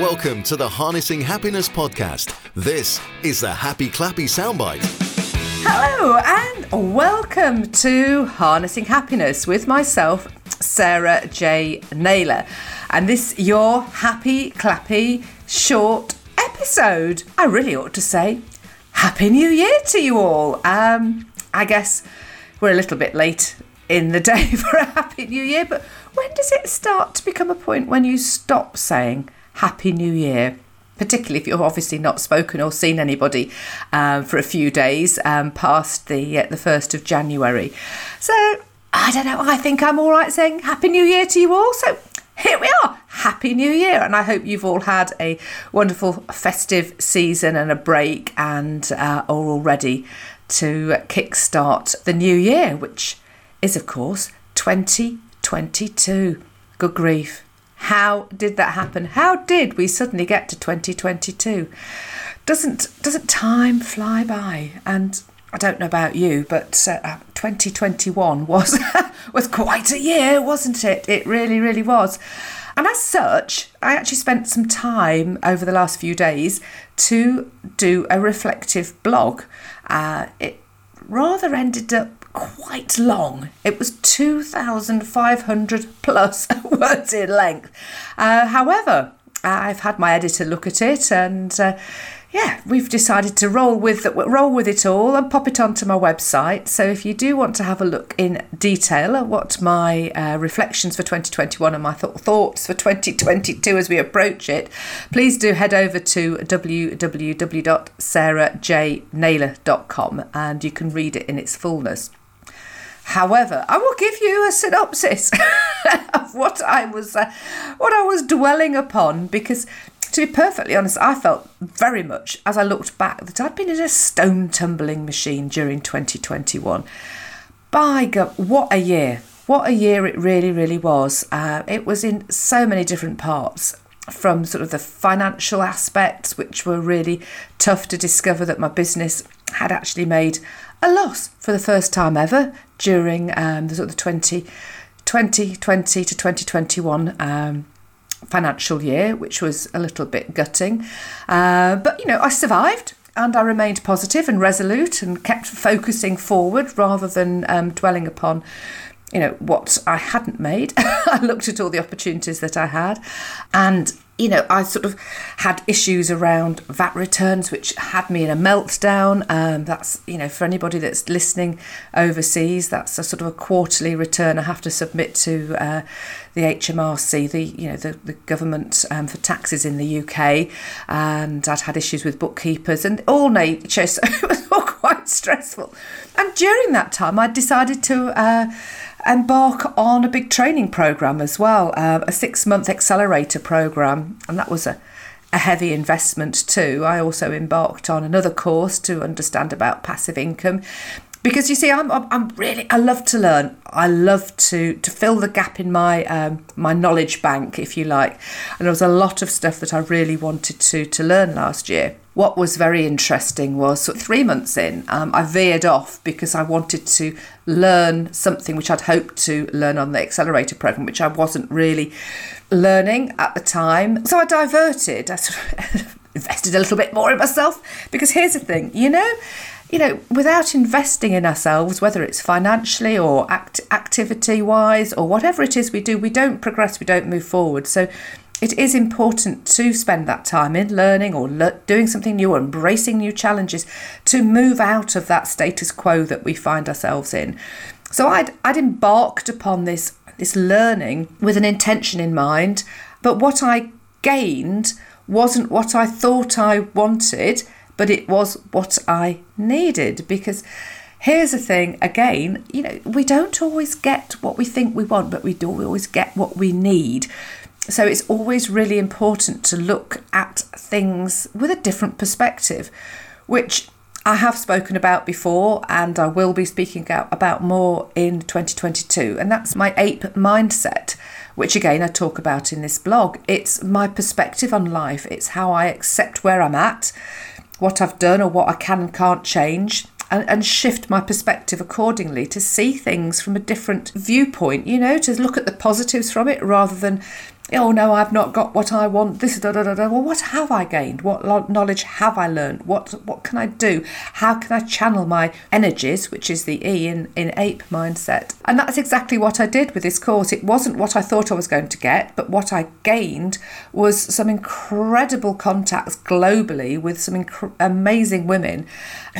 Welcome to the Harnessing Happiness podcast. This is the Happy Clappy Soundbite. Hello, and welcome to Harnessing Happiness with myself, Sarah J. Naylor. And this your happy, clappy, short episode. I really ought to say Happy New Year to you all. Um, I guess we're a little bit late in the day for a Happy New Year, but when does it start to become a point when you stop saying Happy New Year? Particularly if you've obviously not spoken or seen anybody um, for a few days um, past the uh, the first of January. So I don't know. I think I'm all right saying Happy New Year to you all. So here we are. Happy New Year. And I hope you've all had a wonderful festive season and a break and uh, are all ready to kickstart the new year, which is, of course, 2022. Good grief. How did that happen? How did we suddenly get to 2022? Doesn't doesn't time fly by? And I don't know about you, but uh, 2021 was was quite a year, wasn't it? It really, really was. And as such, I actually spent some time over the last few days to do a reflective blog. Uh, it rather ended up quite long. It was 2,500 plus words in length. Uh, however, I've had my editor look at it and uh, yeah, we've decided to roll with roll with it all and pop it onto my website. So if you do want to have a look in detail at what my uh, reflections for 2021 and my th- thoughts for 2022 as we approach it, please do head over to www.sarahjnaylor.com and you can read it in its fullness. However, I will give you a synopsis of what I was uh, what I was dwelling upon because to be perfectly honest, I felt very much as I looked back that I'd been in a stone tumbling machine during 2021. By God, what a year! What a year it really, really was. Uh, it was in so many different parts from sort of the financial aspects, which were really tough to discover that my business had actually made a loss for the first time ever during um, the sort of 20, 2020 to 2021 um, financial year, which was a little bit gutting. Uh, but, you know, I survived and I remained positive and resolute and kept focusing forward rather than um, dwelling upon you know what I hadn't made. I looked at all the opportunities that I had, and you know, I sort of had issues around VAT returns, which had me in a meltdown. Um, that's, you know, for anybody that's listening overseas, that's a sort of a quarterly return I have to submit to uh, the HMRC, the, you know, the, the government um, for taxes in the UK. And I'd had issues with bookkeepers and all nature, so it was all quite stressful. And during that time, I decided to. Uh, embark on a big training program as well, uh, a six month accelerator program, and that was a, a heavy investment too. I also embarked on another course to understand about passive income. Because you see, I'm, I'm really I love to learn. I love to to fill the gap in my um, my knowledge bank, if you like. And there was a lot of stuff that I really wanted to to learn last year what was very interesting was three months in, um, I veered off because I wanted to learn something which I'd hoped to learn on the accelerator program, which I wasn't really learning at the time. So I diverted. I sort of invested a little bit more in myself because here's the thing, you know, you know, without investing in ourselves, whether it's financially or act- activity wise or whatever it is we do, we don't progress, we don't move forward. So it is important to spend that time in learning or le- doing something new or embracing new challenges to move out of that status quo that we find ourselves in. So I'd, I'd embarked upon this, this learning with an intention in mind, but what I gained wasn't what I thought I wanted, but it was what I needed because here's the thing again you know we don't always get what we think we want but we do always get what we need so it's always really important to look at things with a different perspective, which I have spoken about before and I will be speaking about more in 2022. And that's my ape mindset, which again I talk about in this blog. It's my perspective on life, it's how I accept where I'm at, what I've done or what I can and can't change, and, and shift my perspective accordingly to see things from a different viewpoint, you know, to look at the positives from it rather than oh no, I've not got what I want. This da da da da. Well, what have I gained? What knowledge have I learned? What what can I do? How can I channel my energies, which is the E in in ape mindset? And that's exactly what I did with this course. It wasn't what I thought I was going to get, but what I gained was some incredible contacts globally with some inc- amazing women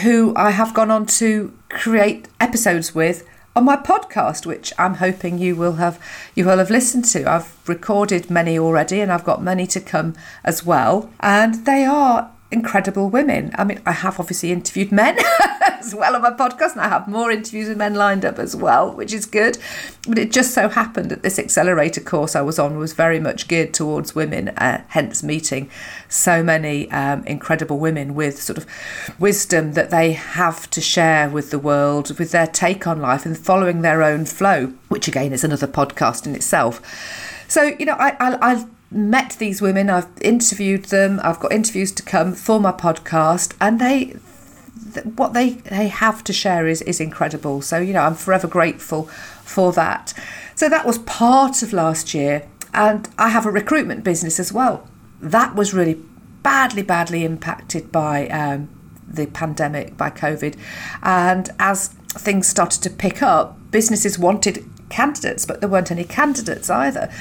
who I have gone on to create episodes with on my podcast, which I'm hoping you will have you will have listened to. I've recorded many already, and I've got many to come as well. And they are incredible women. I mean, I have obviously interviewed men as well on my podcast, and I have more interviews with men lined up as well, which is good. But it just so happened that this accelerator course I was on was very much geared towards women, uh, hence meeting so many um, incredible women with sort of wisdom that they have to share with the world, with their take on life and following their own flow, which again is another podcast in itself. So, you know, I, I, I met these women, I've interviewed them, I've got interviews to come for my podcast, and they what they they have to share is is incredible. So you know, I'm forever grateful for that. So that was part of last year, and I have a recruitment business as well. That was really badly, badly impacted by um, the pandemic, by COVID, and as things started to pick up, businesses wanted candidates, but there weren't any candidates either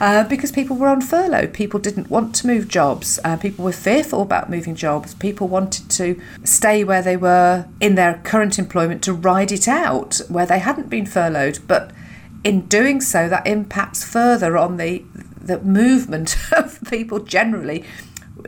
uh, because people were on furlough. People didn't want to move jobs. Uh, people were fearful about moving jobs. People wanted to stay where they were in their current employment to ride it out where they hadn't been furloughed. But in doing so, that impacts further on the the movement of people generally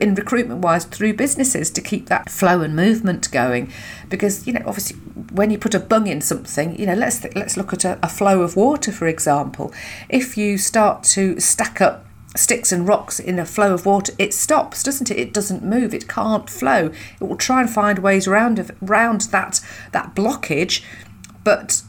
in recruitment wise through businesses to keep that flow and movement going because you know obviously when you put a bung in something you know let's let's look at a, a flow of water for example if you start to stack up sticks and rocks in a flow of water, it stops, doesn't it? It doesn't move. It can't flow. It will try and find ways around around that that blockage, but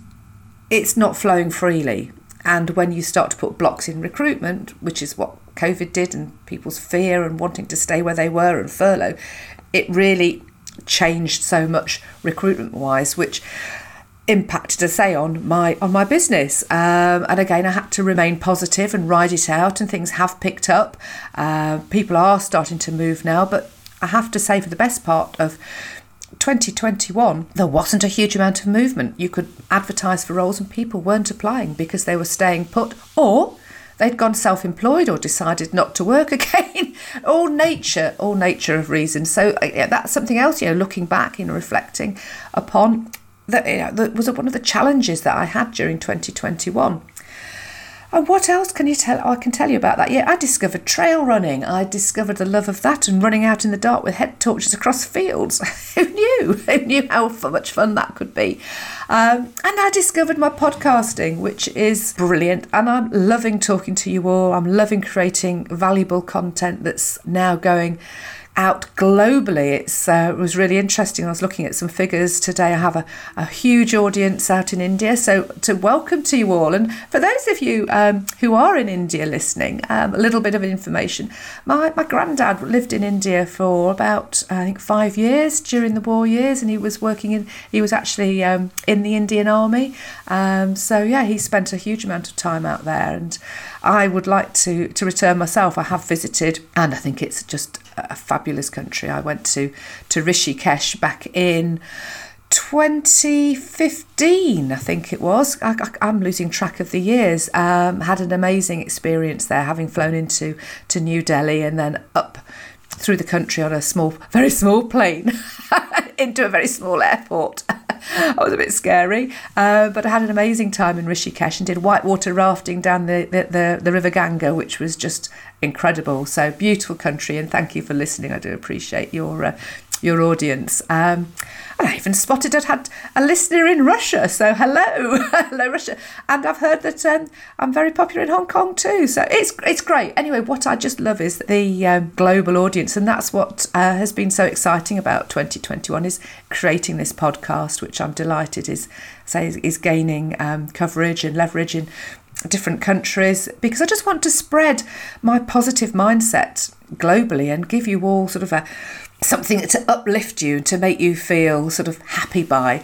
it's not flowing freely. And when you start to put blocks in recruitment, which is what COVID did, and people's fear and wanting to stay where they were and furlough, it really changed so much recruitment wise, which impacted to say on my on my business. Um, and again I had to remain positive and ride it out and things have picked up. Uh, people are starting to move now but I have to say for the best part of 2021, there wasn't a huge amount of movement. You could advertise for roles and people weren't applying because they were staying put or they'd gone self employed or decided not to work again. all nature, all nature of reasons. So uh, yeah, that's something else, you know, looking back and reflecting upon that, you know, that was one of the challenges that I had during 2021. And what else can you tell? I can tell you about that. Yeah, I discovered trail running. I discovered the love of that and running out in the dark with head torches across fields. Who knew? Who knew how much fun that could be? Um, and I discovered my podcasting, which is brilliant. And I'm loving talking to you all. I'm loving creating valuable content that's now going out globally. It's uh, it was really interesting. I was looking at some figures today. I have a, a huge audience out in India. So to welcome to you all, and for those of you um, who are in India listening, um, a little bit of information. My my granddad lived in India for about I think five years during the war years, and he was working in. He was actually um, in the Indian Army. Um, so yeah, he spent a huge amount of time out there, and I would like to to return myself. I have visited, and I think it's just a fabulous country. I went to to Rishikesh back in 2015, I think it was. I, am losing track of the years. Um, had an amazing experience there, having flown into to New Delhi and then up through the country on a small, very small plane into a very small airport. that was a bit scary, uh, but I had an amazing time in Rishikesh and did whitewater rafting down the, the, the, the River Ganga, which was just incredible. So beautiful country, and thank you for listening. I do appreciate your uh, your audience. Um, I even spotted I'd had a listener in Russia. So hello, hello Russia. And I've heard that um, I'm very popular in Hong Kong too. So it's it's great. Anyway, what I just love is the um, global audience, and that's what uh, has been so exciting about 2021 is creating this podcast, which I'm delighted is say is gaining um, coverage and leverage in different countries because I just want to spread my positive mindset globally and give you all sort of a something to uplift you, to make you feel sort of happy by.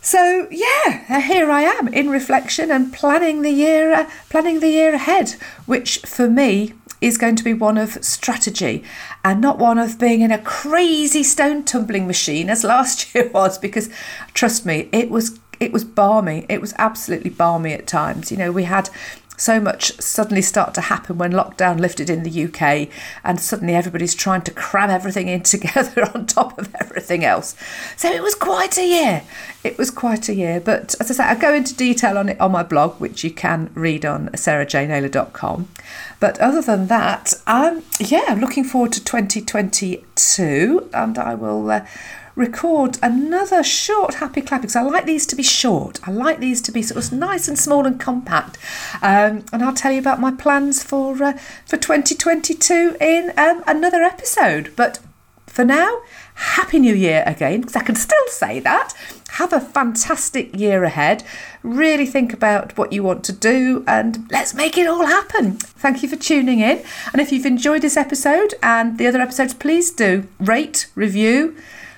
So yeah, here I am in reflection and planning the year, uh, planning the year ahead, which for me is going to be one of strategy and not one of being in a crazy stone tumbling machine as last year was. Because trust me, it was it was balmy. It was absolutely balmy at times. You know, we had so much suddenly start to happen when lockdown lifted in the UK and suddenly everybody's trying to cram everything in together on top of everything else. So it was quite a year. It was quite a year. But as I say, I go into detail on it on my blog, which you can read on sarahjnaylor.com. But other than that, um, yeah, I'm looking forward to 2022 and I will. Uh, record another short happy clap because I like these to be short. I like these to be sort of nice and small and compact. Um, and I'll tell you about my plans for uh, for 2022 in um, another episode. But for now, Happy New Year again, because I can still say that. Have a fantastic year ahead. Really think about what you want to do and let's make it all happen. Thank you for tuning in. And if you've enjoyed this episode and the other episodes, please do rate, review,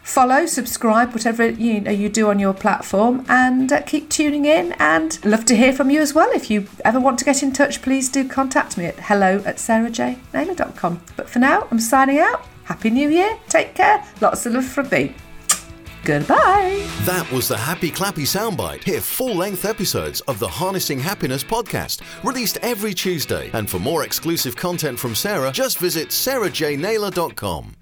follow, subscribe, whatever you know you do on your platform, and uh, keep tuning in. And love to hear from you as well. If you ever want to get in touch, please do contact me at hello at sarahjnaylor.com. But for now, I'm signing out. Happy New Year. Take care. Lots of love from me. Goodbye. That was the Happy Clappy Soundbite. Hear full length episodes of the Harnessing Happiness podcast, released every Tuesday. And for more exclusive content from Sarah, just visit sarahjnaylor.com.